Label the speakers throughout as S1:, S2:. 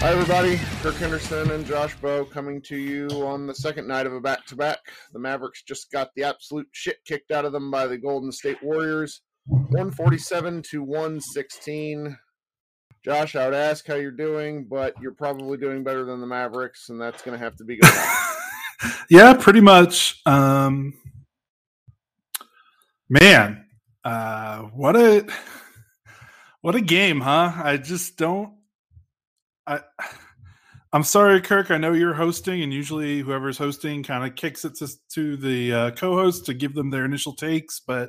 S1: Hi, everybody. Kirk Henderson and Josh Bowe coming to you on the second night of a back to back. The Mavericks just got the absolute shit kicked out of them by the Golden State Warriors 147 to 116. Josh, I would ask how you're doing, but you're probably doing better than the Mavericks, and that's going to have to be good.
S2: yeah, pretty much. Um, man, uh, what a what a game, huh? I just don't I I'm sorry, Kirk. I know you're hosting, and usually whoever's hosting kind of kicks it to, to the uh, co-host to give them their initial takes. But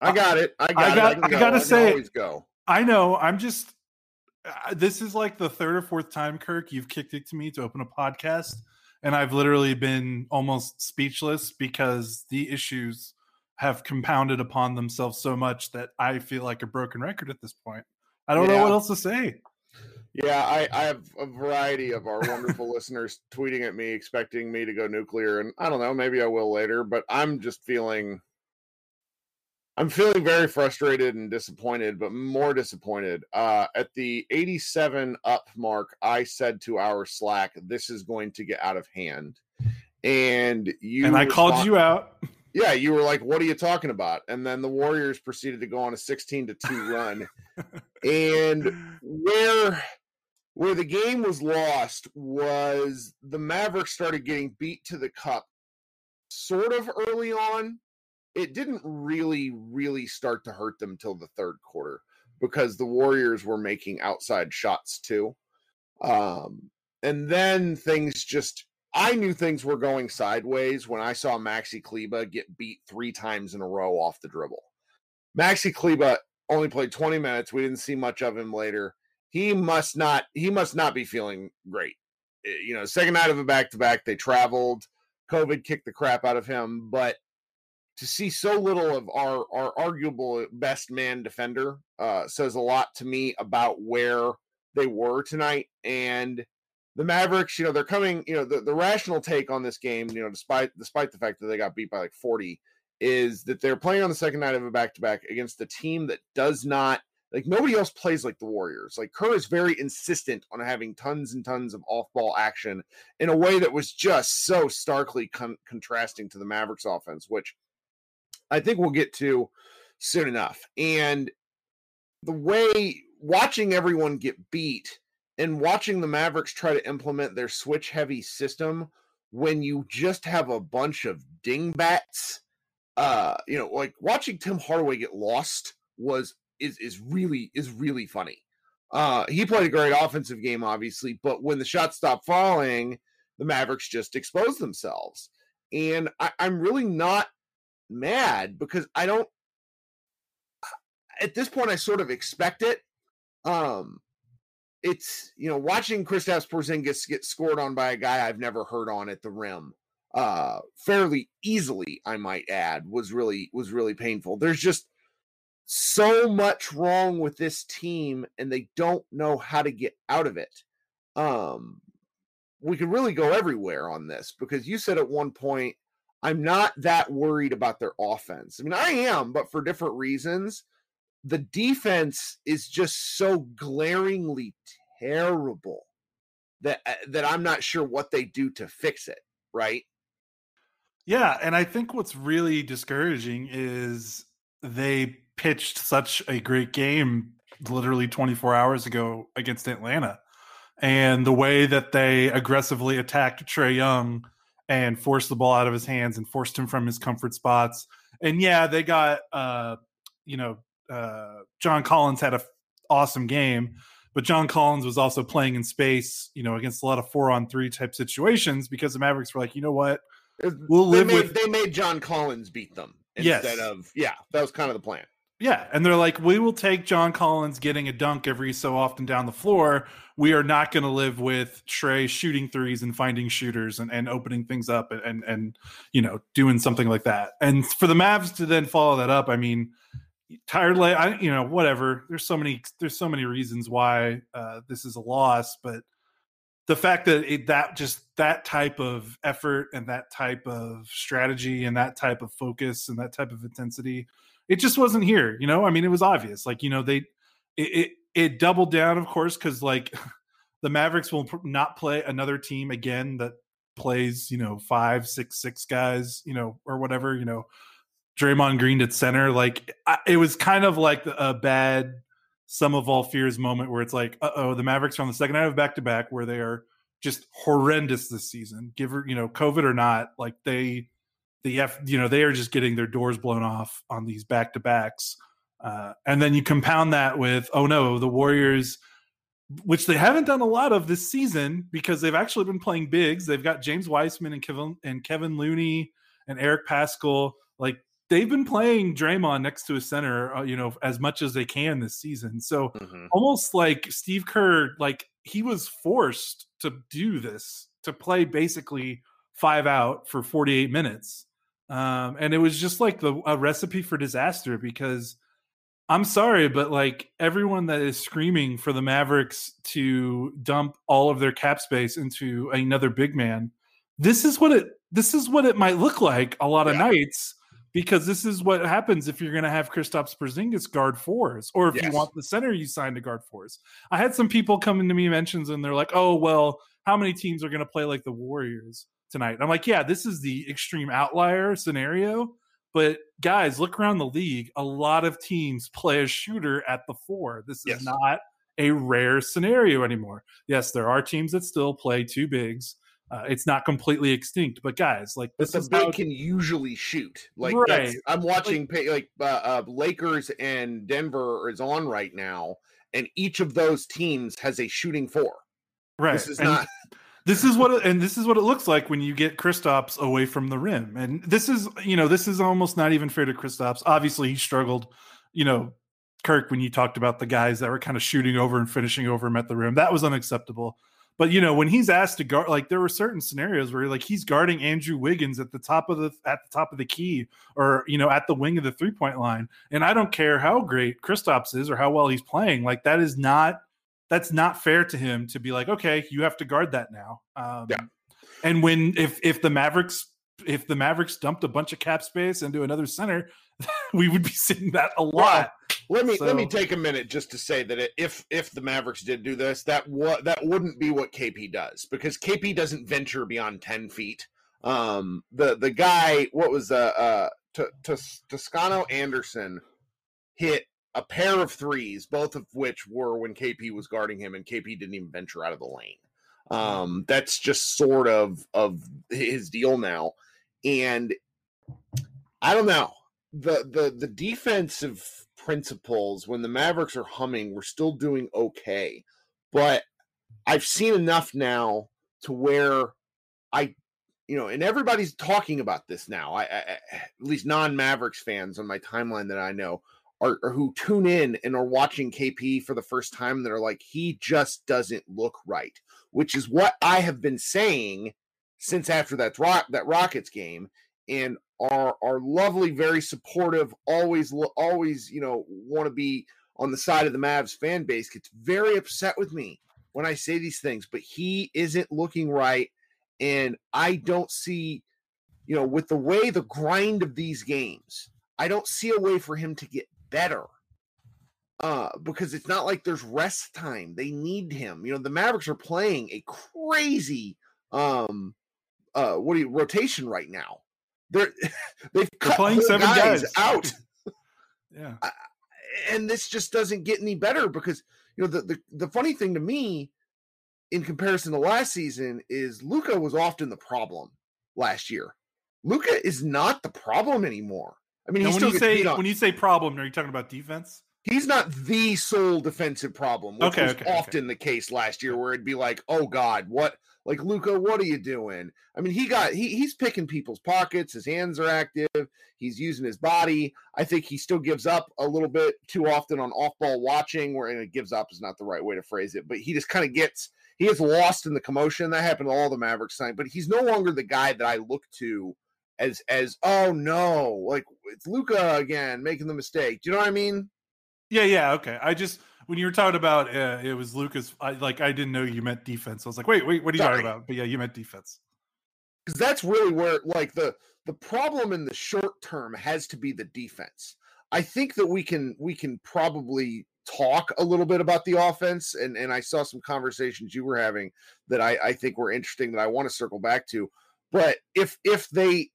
S1: I got it. I got.
S2: I, got,
S1: it. I,
S2: I gotta say,
S1: always go.
S2: I know. I'm just. Uh, this is like the third or fourth time, Kirk, you've kicked it to me to open a podcast, and I've literally been almost speechless because the issues have compounded upon themselves so much that I feel like a broken record at this point. I don't yeah. know what else to say.
S1: Yeah, I, I have a variety of our wonderful listeners tweeting at me, expecting me to go nuclear, and I don't know, maybe I will later, but I'm just feeling I'm feeling very frustrated and disappointed, but more disappointed. Uh, at the 87 up mark, I said to our Slack, "This is going to get out of hand," and you
S2: and I respond- called you out.
S1: Yeah, you were like, "What are you talking about?" And then the Warriors proceeded to go on a 16 to two run, and where where the game was lost was the Mavericks started getting beat to the cup sort of early on. It didn't really, really start to hurt them till the third quarter because the Warriors were making outside shots too. Um, and then things just, I knew things were going sideways when I saw Maxi Kleber get beat three times in a row off the dribble. Maxi Kleber only played 20 minutes. We didn't see much of him later he must not he must not be feeling great. Eh, you know, second night of a back to back, they traveled. COVID kicked the crap out of him, but to see so little of our our arguable best man defender uh, says a lot to me about where they were tonight. And the Mavericks, you know, they're coming. You know, the, the rational take on this game, you know, despite despite the fact that they got beat by like forty, is that they're playing on the second night of a back to back against a team that does not like nobody else plays like the Warriors. Like Kerr is very insistent on having tons and tons of off-ball action in a way that was just so starkly con- contrasting to the Mavericks offense, which I think we'll get to soon enough. And the way watching everyone get beat and watching the Mavericks try to implement their switch heavy system when you just have a bunch of dingbats, uh, you know, like watching Tim Hardaway get lost was is is really is really funny. Uh, he played a great offensive game, obviously, but when the shots stopped falling, the Mavericks just exposed themselves. And I, I'm really not mad because I don't. at this point, I sort of expect it. Um, it's you know watching Kristaps Porzingis get scored on by a guy I've never heard on at the rim, uh, fairly easily, I might add, was really was really painful. There's just so much wrong with this team, and they don't know how to get out of it. Um, we could really go everywhere on this because you said at one point, I'm not that worried about their offense. I mean, I am, but for different reasons the defense is just so glaringly terrible that uh, that I'm not sure what they do to fix it, right?
S2: Yeah, and I think what's really discouraging is they pitched such a great game literally 24 hours ago against Atlanta. And the way that they aggressively attacked Trae Young and forced the ball out of his hands and forced him from his comfort spots. And yeah, they got uh, you know, uh, John Collins had an awesome game, but John Collins was also playing in space, you know, against a lot of four on three type situations because the Mavericks were like, you know what,
S1: we'll they live made, with. They made John Collins beat them instead yes. of yeah, that was kind of the plan.
S2: Yeah, and they're like, we will take John Collins getting a dunk every so often down the floor. We are not going to live with Trae shooting threes and finding shooters and, and opening things up and, and and you know doing something like that. And for the Mavs to then follow that up, I mean, tired leg I, you know whatever there's so many there's so many reasons why uh, this is a loss but the fact that it, that just that type of effort and that type of strategy and that type of focus and that type of intensity it just wasn't here you know i mean it was obvious like you know they it it, it doubled down of course because like the mavericks will not play another team again that plays you know five six six guys you know or whatever you know Draymond Green at center. Like I, it was kind of like a bad sum of all fears moment where it's like, uh oh, the Mavericks are on the second night of back to back where they are just horrendous this season. Give her, you know, COVID or not, like they, the F, you know, they are just getting their doors blown off on these back to backs. Uh, and then you compound that with, oh no, the Warriors, which they haven't done a lot of this season because they've actually been playing bigs. They've got James Wiseman and Kevin and Kevin Looney and Eric Paschall. Like they've been playing Draymond next to a center, uh, you know, as much as they can this season. So mm-hmm. almost like Steve Kerr, like he was forced to do this to play basically five out for 48 minutes. Um, and it was just like the a recipe for disaster because I'm sorry, but like everyone that is screaming for the Mavericks to dump all of their cap space into another big man, this is what it this is what it might look like a lot of yeah. nights because this is what happens if you're going to have Kristaps Porzingis guard fours, or if yes. you want the center you sign to guard fours. I had some people coming to me mentions, and they're like, "Oh, well, how many teams are going to play like the Warriors tonight?" And I'm like, "Yeah, this is the extreme outlier scenario." But guys, look around the league. A lot of teams play a shooter at the four. This is yes. not a rare scenario anymore. Yes, there are teams that still play two bigs uh, it's not completely extinct, but guys, like
S1: this
S2: but
S1: the big how... can usually shoot. Like right. I'm watching like, like uh, uh, Lakers and Denver is on right now, and each of those teams has a shooting four.
S2: Right. This is and not. This is what it, and this is what it looks like when you get Kristaps away from the rim, and this is you know this is almost not even fair to Kristaps. Obviously, he struggled. You know, Kirk, when you talked about the guys that were kind of shooting over and finishing over him at the rim, that was unacceptable. But you know, when he's asked to guard, like there were certain scenarios where like he's guarding Andrew Wiggins at the top of the at the top of the key, or you know, at the wing of the three point line. And I don't care how great Kristaps is or how well he's playing. Like that is not that's not fair to him to be like, okay, you have to guard that now. Um, yeah. And when if if the Mavericks if the Mavericks dumped a bunch of cap space into another center, we would be seeing that a lot.
S1: Let me so, let me take a minute just to say that if if the Mavericks did do this, that what that wouldn't be what KP does because KP doesn't venture beyond ten feet. Um, the the guy, what was uh, uh Toscano Anderson hit a pair of threes, both of which were when KP was guarding him, and KP didn't even venture out of the lane. Um, that's just sort of of his deal now, and I don't know the the the defensive principles when the Mavericks are humming, we're still doing okay. But I've seen enough now to where I, you know, and everybody's talking about this now. I, I at least non Mavericks fans on my timeline that I know are, or who tune in and are watching KP for the first time that are like, he just doesn't look right, which is what I have been saying since after that rock that Rockets game. And are are lovely, very supportive, always always, you know, want to be on the side of the Mavs fan base gets very upset with me when I say these things, but he isn't looking right. And I don't see, you know, with the way the grind of these games, I don't see a way for him to get better. Uh, because it's not like there's rest time. They need him. You know, the Mavericks are playing a crazy um uh what do you rotation right now. They're they've
S2: They're playing seven guys,
S1: guys out.
S2: yeah.
S1: and this just doesn't get any better because you know the, the the funny thing to me in comparison to last season is Luka was often the problem last year. Luka is not the problem anymore. I mean,
S2: when you say when you say problem, are you talking about defense?
S1: He's not the sole defensive problem, which okay, was okay, often okay. the case last year, where it'd be like, "Oh God, what? Like Luka, what are you doing?" I mean, he got he he's picking people's pockets. His hands are active. He's using his body. I think he still gives up a little bit too often on off ball watching, where and it gives up is not the right way to phrase it, but he just kind of gets he gets lost in the commotion. That happened to all the Mavericks tonight, but he's no longer the guy that I look to as as oh no, like it's Luka again making the mistake. Do you know what I mean?
S2: Yeah, yeah, okay. I just when you were talking about uh, it was Lucas, I like I didn't know you meant defense. I was like, wait, wait, what are you Sorry. talking about? But yeah, you meant defense.
S1: Because that's really where like the the problem in the short term has to be the defense. I think that we can we can probably talk a little bit about the offense and and I saw some conversations you were having that I I think were interesting that I want to circle back to. But if if they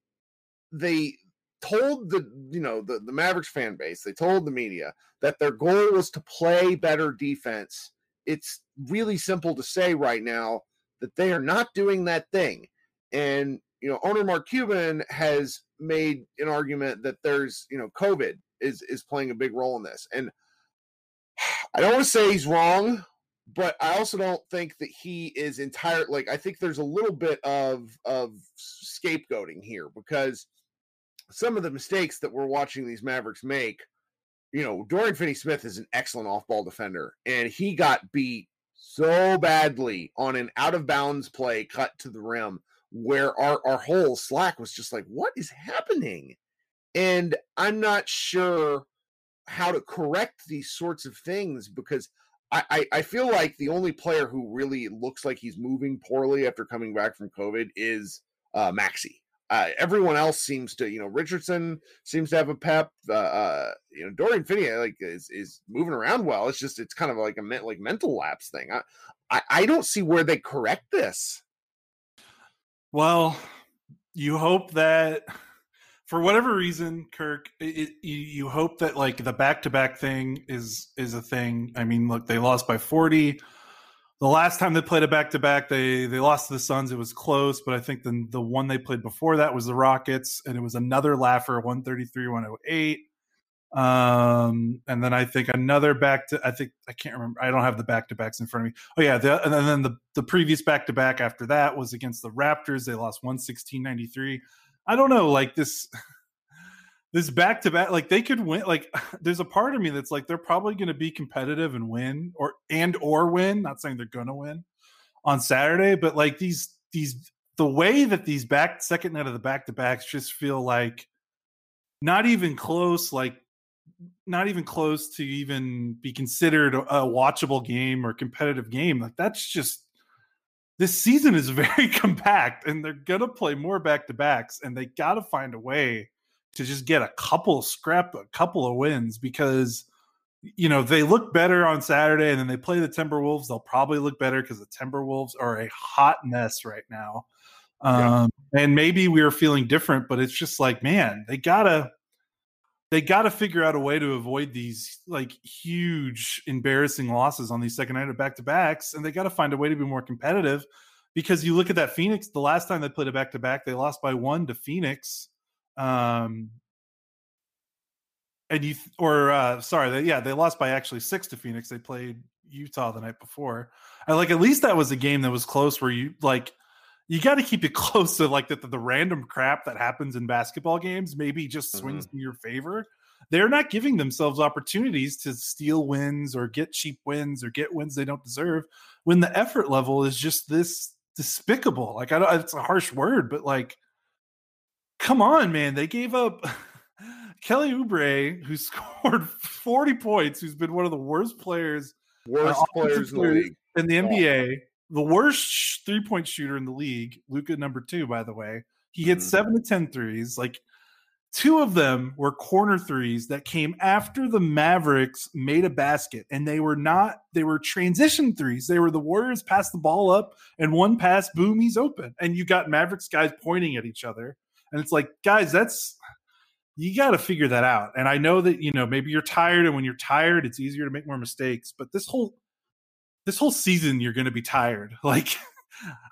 S1: they told the you know the, the Mavericks fan base, they told the media that their goal was to play better defense. It's really simple to say right now that they are not doing that thing. And you know, owner Mark Cuban has made an argument that there's, you know, COVID is is playing a big role in this. And I don't want to say he's wrong, but I also don't think that he is entire like I think there's a little bit of of scapegoating here because some of the mistakes that we're watching these Mavericks make, you know, Dorian Finney Smith is an excellent off ball defender, and he got beat so badly on an out of bounds play cut to the rim where our, our whole slack was just like, what is happening? And I'm not sure how to correct these sorts of things because I, I, I feel like the only player who really looks like he's moving poorly after coming back from COVID is uh, Maxi uh, everyone else seems to, you know, Richardson seems to have a pep. Uh, uh you know, Dorian Finney like is is moving around well. It's just it's kind of like a like mental lapse thing. I, I, I don't see where they correct this.
S2: Well, you hope that for whatever reason, Kirk, it, you, you hope that like the back to back thing is is a thing. I mean, look, they lost by forty the last time they played a back to back, they they lost to the Suns. It was close, but I think the the one they played before that was the Rockets, and it was another laugher, one thirty three, one oh eight. Um, and then I think another back to I think I can't remember. I don't have the back to backs in front of me. Oh yeah, the, and then the the previous back to back after that was against the Raptors. They lost one sixteen ninety three. I don't know, like this. This back to back like they could win like there's a part of me that's like they're probably going to be competitive and win or and or win not saying they're going to win on saturday but like these these the way that these back second night of the back to backs just feel like not even close like not even close to even be considered a watchable game or competitive game like that's just this season is very compact and they're going to play more back to backs and they got to find a way to just get a couple scrap a couple of wins because you know they look better on Saturday and then they play the Timberwolves they'll probably look better because the Timberwolves are a hot mess right now um, yeah. and maybe we are feeling different but it's just like man they gotta they gotta figure out a way to avoid these like huge embarrassing losses on these second night of back to backs and they gotta find a way to be more competitive because you look at that Phoenix the last time they played a back to back they lost by one to Phoenix um, and you or uh, sorry, they, yeah, they lost by actually six to Phoenix. They played Utah the night before. I like at least that was a game that was close where you like you got to keep it close to like the, the, the, random crap that happens in basketball games maybe just swings mm-hmm. in your favor they're not giving themselves opportunities to steal wins or get cheap wins or get wins they don't deserve when the effort level is just this despicable. Like I don't it's a harsh word, but like come on, man. They gave up Kelly Oubre, who scored 40 points, who's been one of the worst players,
S1: worst uh, players in the league.
S2: In the NBA, the worst three point shooter in the league, Luka, number two, by the way. He hit mm. seven to 10 threes. Like two of them were corner threes that came after the Mavericks made a basket. And they were not, they were transition threes. They were the Warriors passed the ball up and one pass, boom, he's open. And you got Mavericks guys pointing at each other. And it's like, guys, that's you got to figure that out. And I know that you know maybe you're tired, and when you're tired, it's easier to make more mistakes. But this whole this whole season, you're going to be tired. Like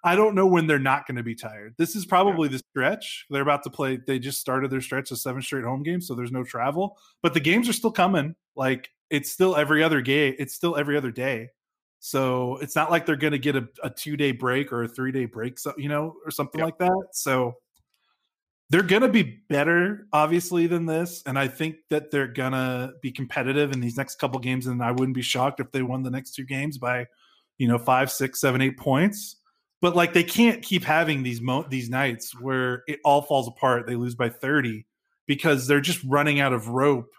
S2: I don't know when they're not going to be tired. This is probably the stretch. They're about to play. They just started their stretch of seven straight home games, so there's no travel. But the games are still coming. Like it's still every other game. It's still every other day. So it's not like they're going to get a, a two day break or a three day break, so, you know, or something yep. like that. So they're gonna be better, obviously, than this, and I think that they're gonna be competitive in these next couple games. And I wouldn't be shocked if they won the next two games by, you know, five, six, seven, eight points. But like they can't keep having these mo- these nights where it all falls apart. They lose by thirty because they're just running out of rope.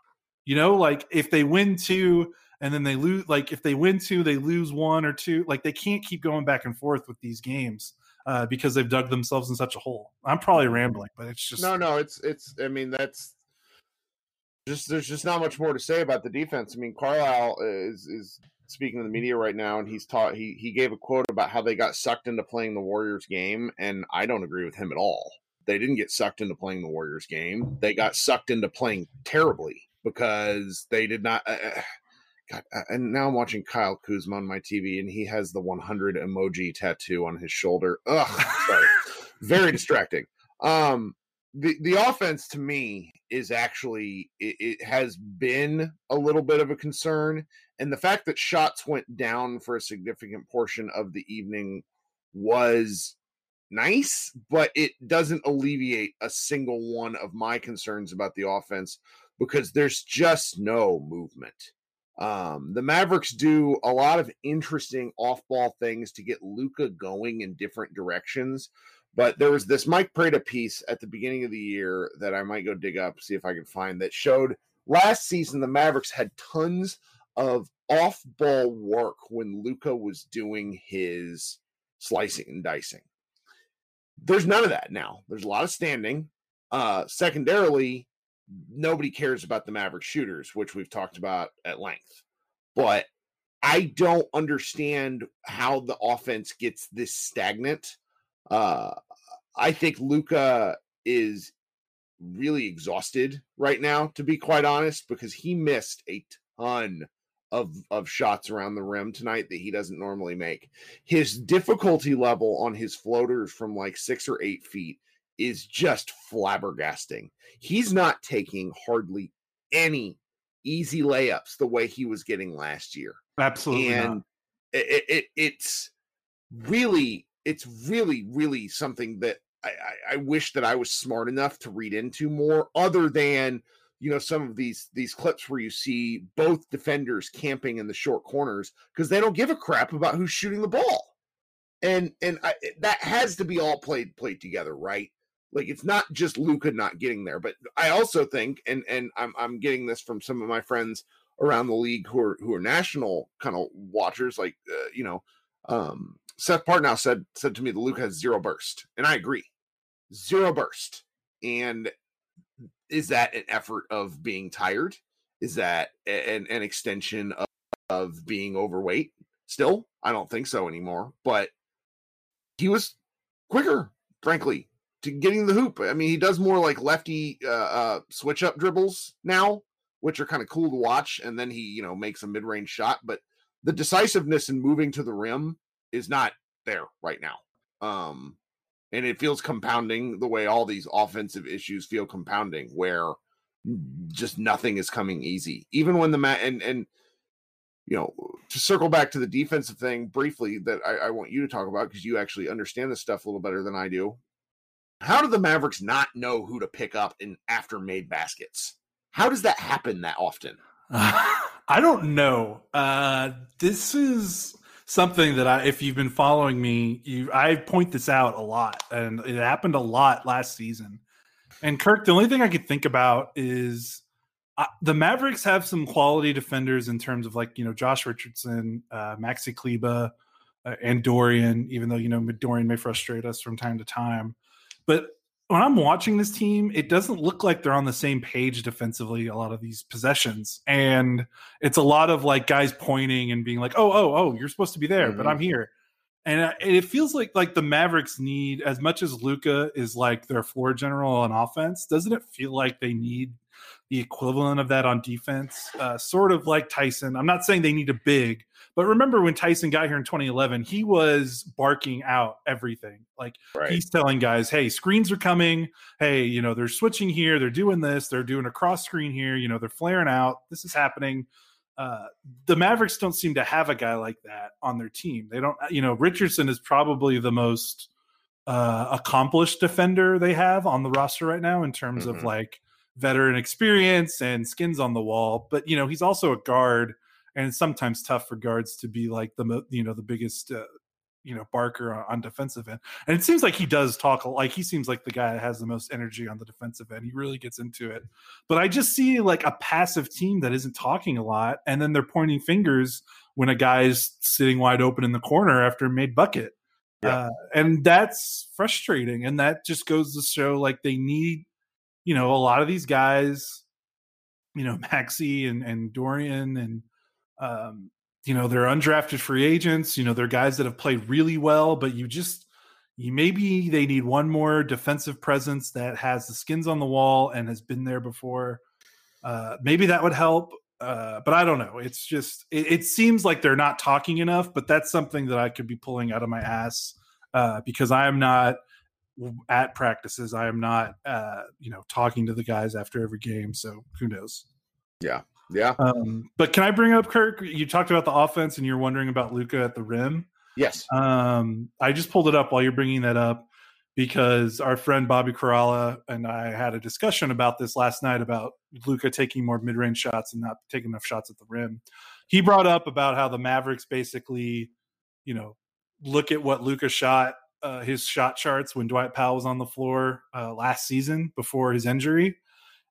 S2: You know, like if they win two and then they lose, like if they win two, they lose one or two. Like they can't keep going back and forth with these games uh, because they've dug themselves in such a hole. I'm probably rambling, but it's just
S1: no, no. It's it's. I mean, that's just there's just not much more to say about the defense. I mean, Carlisle is is speaking to the media right now, and he's taught he he gave a quote about how they got sucked into playing the Warriors game, and I don't agree with him at all. They didn't get sucked into playing the Warriors game. They got sucked into playing terribly because they did not. Uh, uh God, and now I'm watching Kyle Kuzma on my TV, and he has the 100 emoji tattoo on his shoulder. Ugh, sorry, very distracting. Um, the the offense to me is actually it, it, has been a little bit of a concern, and the fact that shots went down for a significant portion of the evening was nice, but it doesn't alleviate a single one of my concerns about the offense because there's just no movement. Um, the Mavericks do a lot of interesting off-ball things to get Luka going in different directions. But there was this Mike Prada piece at the beginning of the year that I might go dig up, see if I can find that showed last season the Mavericks had tons of off-ball work when Luka was doing his slicing and dicing. There's none of that now. There's a lot of standing. Uh, secondarily, nobody cares about the Maverick shooters, which we've talked about at length. But I don't understand how the offense gets this stagnant. Uh, I think Luka is really exhausted right now, to be quite honest, because he missed a ton of of shots around the rim tonight that he doesn't normally make. His difficulty level on his floaters from like six or eight feet is just flabbergasting. He's not taking hardly any easy layups the way he was getting last year.
S2: Absolutely. And
S1: it, it, it's really, it's really, really something that I, I, I wish that I was smart enough to read into more, other than you know some of these these clips where you see both defenders camping in the short corners because they don't give a crap about who's shooting the ball and and I, that has to be all played played together right like it's not just Luka not getting there, but I also think, and and I'm I'm getting this from some of my friends around the league who are who are national kind of watchers, like uh, you know, um, Seth Partnow said said to me the Luka has zero burst, and I agree, zero burst. And is that an effort of being tired? Is that an an extension of, of being overweight? Still, I don't think so anymore. But he was quicker, frankly, to getting the hoop. I mean, he does more like lefty uh, uh, switch up dribbles now, which are kind of cool to watch. And then he, you know, makes a mid range shot. But the decisiveness in moving to the rim is not there right now. Um, and it feels compounding the way all these offensive issues feel compounding, where just nothing is coming easy. Even when the mat and and you know to circle back to the defensive thing briefly that I, I want you to talk about because you actually understand this stuff a little better than I do. How do the Mavericks not know who to pick up in after made baskets? How does that happen that often?
S2: Uh, I don't know. Uh, this is something that I, if you've been following me, you I point this out a lot, and it happened a lot last season. And Kirk, the only thing I could think about is uh, the Mavericks have some quality defenders in terms of like you know Josh Richardson, uh, Maxi Kleber, uh, and Dorian. Even though you know Dorian may frustrate us from time to time, but when I'm watching this team, it doesn't look like they're on the same page defensively. A lot of these possessions, and it's a lot of like guys pointing and being like, "Oh, oh, oh, you're supposed to be there, mm-hmm. but I'm here." And it feels like like the Mavericks need as much as Luka is like their floor general on offense. Doesn't it feel like they need the equivalent of that on defense? Uh, sort of like Tyson. I'm not saying they need a big, but remember when Tyson got here in 2011, he was barking out everything. Like right. he's telling guys, "Hey, screens are coming. Hey, you know, they're switching here. They're doing this. They're doing a cross screen here. You know, they're flaring out. This is happening." Uh, the Mavericks don't seem to have a guy like that on their team. They don't, you know, Richardson is probably the most uh, accomplished defender they have on the roster right now in terms mm-hmm. of like veteran experience and skins on the wall. But you know, he's also a guard and it's sometimes tough for guards to be like the you know the biggest uh, you know Barker on, on, defensive end. And it seems like he does talk like he seems like the guy that has the most energy on the defensive end. He really gets into it. But I just see like a passive team that isn't talking a lot, and then they're pointing fingers when a guy's sitting wide open in the corner after made bucket. Yeah. Uh, and that's frustrating. And that just goes to show like they need, you know, a lot of these guys, you know, Maxi and, and Dorian and um, you know, they're undrafted free agents. You know, they're guys that have played really well, but you just you maybe they need one more defensive presence that has the skins on the wall and has been there before. Uh, maybe that would help. Uh, but I don't know. It's just it, it, seems like they're not talking enough. But that's something that I could be pulling out of my ass uh, because I am not at practices. I am not, uh, you know, talking to the guys after every game. So who knows?
S1: Yeah, yeah.
S2: Um, but can I bring up Kirk? You talked about the offense and you're wondering about Luka at the rim.
S1: Yes.
S2: Um, I just pulled it up while you're bringing that up because our friend Bobby Karalla and I had a discussion about this last night about Luka taking more mid-range shots and not taking enough shots at the rim. He brought up about how the Mavericks basically, you know, look at what Luka shot uh, his shot charts when Dwight Powell was on the floor uh, last season before his injury,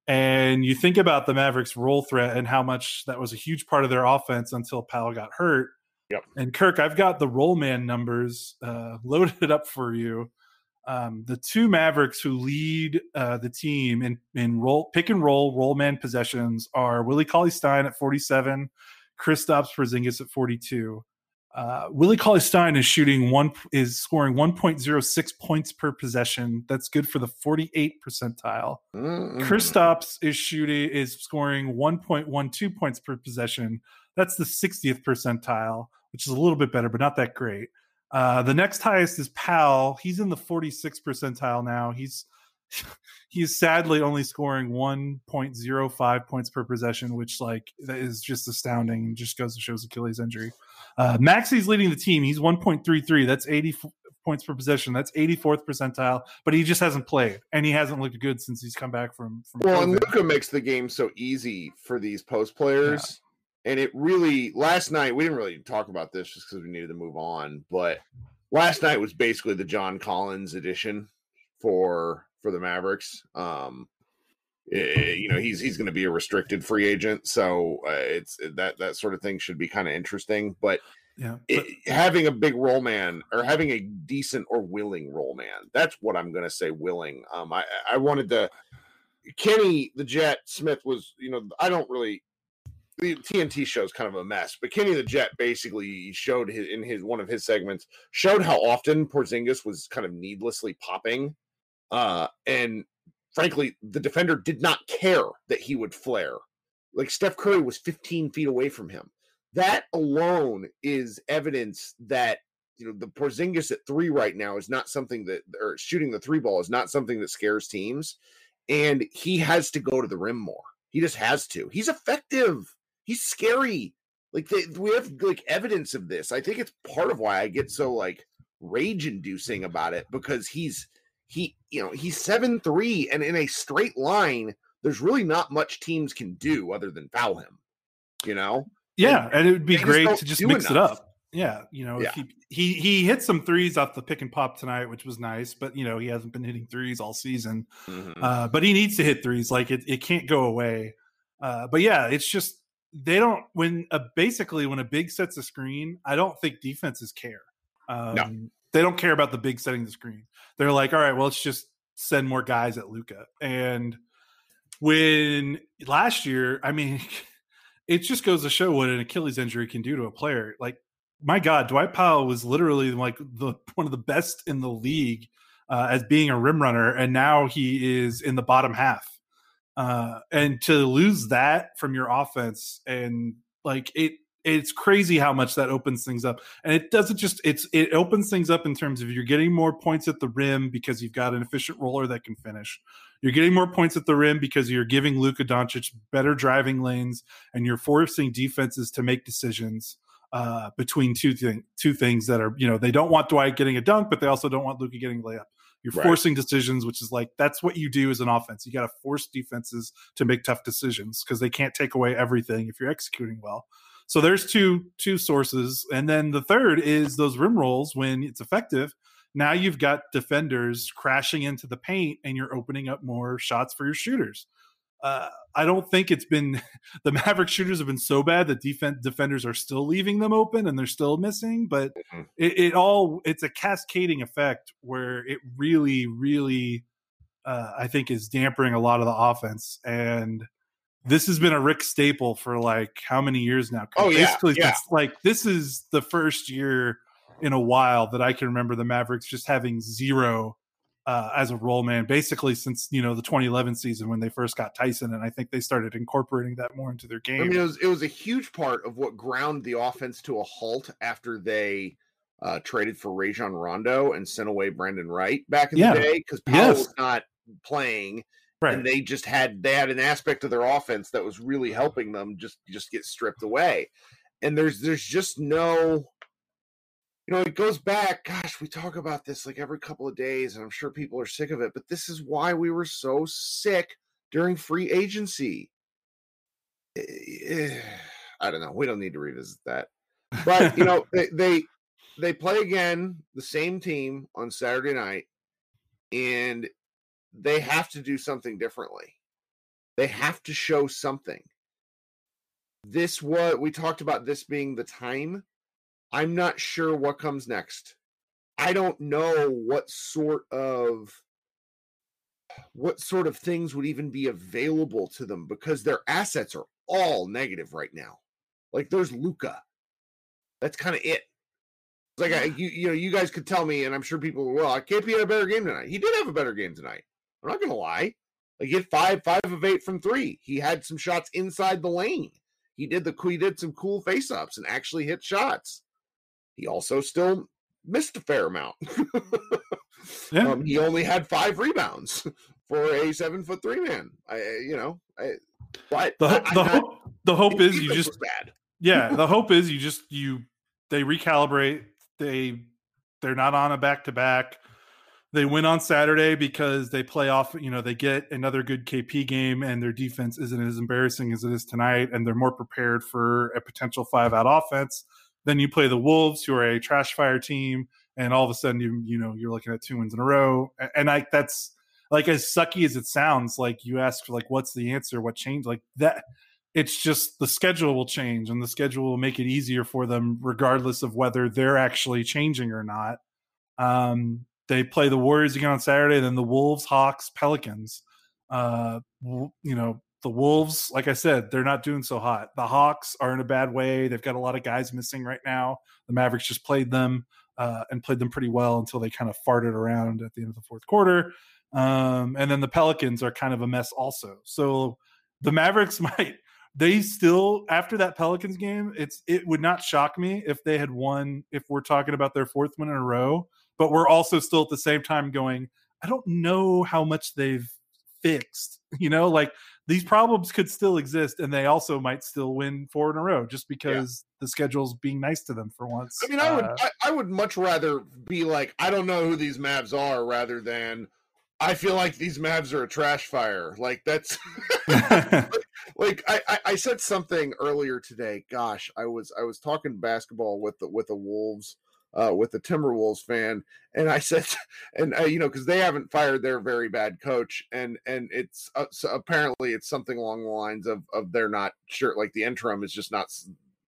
S2: and you think about the Mavericks' roll threat and how much that was a huge part of their offense until Powell got hurt.
S1: Yep.
S2: And Kirk, I've got the roll man numbers uh, loaded up for you. Um, the two Mavericks who lead uh, the team in, in roll pick and roll roll man possessions are Willie Cauley Stein at 47, Kristaps Porzingis at 42. Uh, Willie Cauley Stein is shooting one is scoring 1.06 points per possession. That's good for the 48 percentile. Mm-hmm. Kristaps is shooting is scoring 1.12 points per possession. That's the 60th percentile, which is a little bit better, but not that great. Uh, the next highest is Powell. He's in the 46th percentile now. He's he's sadly only scoring 1.05 points per possession, which like that is just astounding. Just goes to shows Achilles injury. Uh, Maxi's leading the team. He's 1.33. That's 80 points per possession. That's 84th percentile, but he just hasn't played and he hasn't looked good since he's come back from. from
S1: well, COVID. and Luka makes the game so easy for these post players. Yeah. And it really, last night, we didn't really talk about this just because we needed to move on, but last night was basically the John Collins edition for for the Mavericks. Um, Eh, you know he's he's going to be a restricted free agent so uh, it's eh, that that sort of thing should be kind of interesting but
S2: yeah but-
S1: it, having a big roll man or having a decent or willing roll man that's what i'm going to say willing um i i wanted to kenny the jet smith was you know i don't really the TNT show is kind of a mess, but Kenny the Jet basically showed his in his one of his segments showed how often Porzingis was kind of needlessly popping, uh, and frankly, the defender did not care that he would flare. Like Steph Curry was 15 feet away from him. That alone is evidence that you know the Porzingis at three right now is not something that, or shooting the three ball is not something that scares teams, and he has to go to the rim more. He just has to. He's effective. He's scary. Like they, we have like evidence of this. I think it's part of why I get so like rage inducing about it because he's he you know he's seven three and in a straight line there's really not much teams can do other than foul him. You know?
S2: Yeah, and, and it would be great to just mix
S1: enough.
S2: it up. Yeah, you know,
S1: Yeah.
S2: he, he he hit some threes off the pick and pop tonight, which was nice. But you know, he hasn't been hitting threes all season.
S1: Mhm.
S2: Uh, but he needs to hit threes. Like it, it can't go away. Uh, but yeah, it's just they don't when a basically when a big sets a screen. I don't think defenses care. Um, They don't care about the big setting the screen. They're like, all right, well, let's just send more guys at Luka. And when last year, I mean, it just goes to show what an Achilles injury can do to a player. Like, my God, Dwight Powell was literally like the one of the best in the league uh, as being a rim runner, and now he is in the bottom half. Uh, and to lose that from your offense, and like it, it's crazy how much that opens things up. And it doesn't just it's it opens things up in terms of you're getting more points at the rim because you've got an efficient roller that can finish. You're getting more points at the rim because you're giving Luka Doncic better driving lanes, and you're forcing defenses to make decisions uh, between two thing, two things that are you know they don't want Dwight getting a dunk, but they also don't want Luka getting layup. You're
S1: Right.
S2: forcing decisions, which is like that's what you do as an offense. You got to force defenses to make tough decisions because they can't take away everything if you're executing well. So there's two two sources, and then the third is those rim rolls when it's effective. Now you've got defenders crashing into the paint, and you're opening up more shots for your shooters. Uh, I don't think it's been the Maverick shooters have been so bad that defense defenders are still leaving them open and they're still missing. But
S1: Mhm.
S2: it, it all it's a cascading effect where it really, really, uh, I think, is dampering a lot of the offense. And this has been a Rick staple for like how many years now?
S1: Oh, yeah,
S2: Basically,
S1: yeah.
S2: it's like this is the first year in a while that I can remember the Mavericks just having zero uh, as a role man, basically since you know the 2011 season when they first got Tyson, and I think they started incorporating that more into their game.
S1: I mean, it was it was a huge part of what ground the offense to a halt after they uh, traded for Rajon Rondo and sent away Brandon Wright back in
S2: Yeah.
S1: the day because Powell
S2: Yes.
S1: was not playing,
S2: right?
S1: and they just had they had an aspect of their offense that was really helping them just just get stripped away. And there's there's just no you know, it goes back. Gosh, we talk about this like every couple of days, and I'm sure people are sick of it. But this is why we were so sick during free agency. Eh, I don't know. We don't need to revisit that. But you know, they they, they play again the same team on Saturday night, and they have to do something differently. They have to show something. This what we talked about. This being the time. I'm not sure what comes next. I don't know what sort of what sort of things would even be available to them because their assets are all negative right now. Like there's Luka. That's kind of it. It's Like I, you, you know, you guys could tell me, and I'm sure people will. Well, KP had a better game tonight. He did have a better game tonight. I'm not gonna lie. Like he had five, five of eight from three. He had some shots inside the lane. He did the he did some cool face ups and actually hit shots. He also still missed a fair amount.
S2: Yeah.
S1: um, he only had five rebounds for a seven foot three man. I, you know, I, but
S2: the
S1: I-
S2: the hope the hope is you just
S1: bad.
S2: yeah the hope is you just you they recalibrate they they're not on a back to back they win on saturday because they play off you know they get another good kp game and their defense isn't as embarrassing as it is tonight and they're more prepared for a potential five out offense. Then you play the wolves who are a trash fire team and all of a sudden you you know you're looking at two wins in a row. And i that's like as sucky as it sounds like you ask like what's the answer? What changed? Like that it's just the schedule will change and the schedule will make it easier for them regardless of whether they're actually changing or not. Um, they play the warriors again on saturday then the wolves hawks pelicans. Uh, you know the wolves like i said they're not doing so hot. The hawks are in a bad way. They've got a lot of guys missing right now. The mavericks just played them uh, and played them pretty well until they kind of farted around at the end of the fourth quarter. Um, and then the pelicans are kind of a mess also. So the mavericks might they still after that Pelicans game, it's it would not shock me if they had won if we're talking about their fourth win in a row, but we're also still at the same time going, I don't know how much they've fixed. You know, like these problems could still exist and they also might still win four in a row just because the schedule's being nice to them for once.
S1: I mean, I would
S2: Uh,
S1: I, I would much rather be like, I don't know who these Mavs are, rather than I feel like these Mavs are a trash fire. Like that's like, like I, I said something earlier today. Gosh, I was I was talking basketball with the with the Wolves, uh, with the Timberwolves fan, and I said, and uh, you know, because they haven't fired their very bad coach, and and it's uh, so apparently it's something along the lines of of they're not sure, like the interim is just not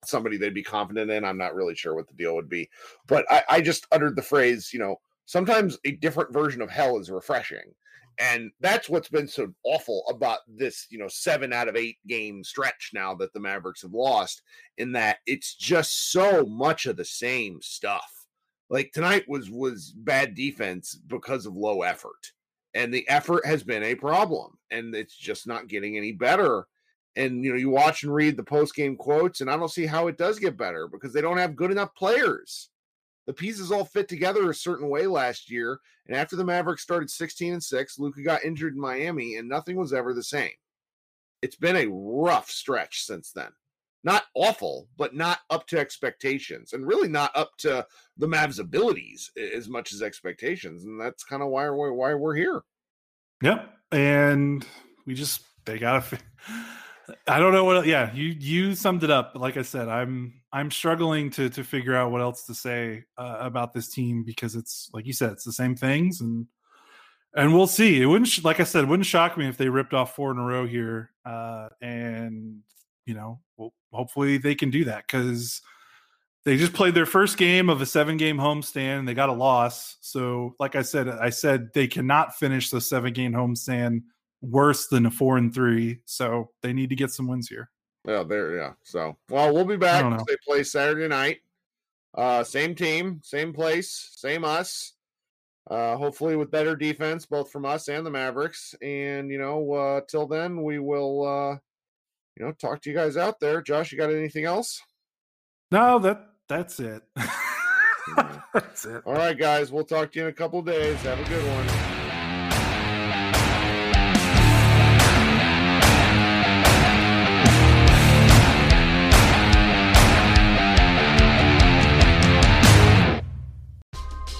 S1: somebody they'd be confident in. I'm not really sure what the deal would be, but I, I just uttered the phrase, you know, sometimes a different version of hell is refreshing. And that's what's been so awful about this, you know, seven out of eight game stretch now that the Mavericks have lost, in that it's just so much of the same stuff. Like tonight was was bad defense because of low effort. And the effort has been a problem. And it's just not getting any better. And you know, you watch and read the post game quotes, and I don't see how it does get better because they don't have good enough players the pieces all fit together a certain way last year. And after the Mavericks started 16 and 6, Luka got injured in Miami, and nothing was ever the same. It's been a rough stretch since then. Not awful, but not up to expectations, and really not up to the Mavs' abilities as much as expectations. And that's kind of why we're why we're here.
S2: Yep, and we just they gotta. I don't know what. Yeah, you you summed it up. Like I said, I'm I'm struggling to to figure out what else to say uh, about this team because it's like you said, it's the same things, and and we'll see. It wouldn't, like I said, it wouldn't shock me if they ripped off four in a row here, uh, and you know, well, hopefully they can do that because they just played their first game of a seven game homestand. And they got a loss, so like I said, I said they cannot finish the seven game homestand worse than a four and three. So they need to get some wins here.
S1: Yeah, there, yeah. So, well, we'll be back. They play Saturday night. Uh, same team, same place, same us. Uh, hopefully with better defense, both from us and the Mavericks. And you know, uh, till then, we will, uh, you know, talk to you guys out there. Josh, you got anything else?
S2: No, that that's it.
S1: that's it. All right, guys. We'll talk to you in a couple days. Have a good one.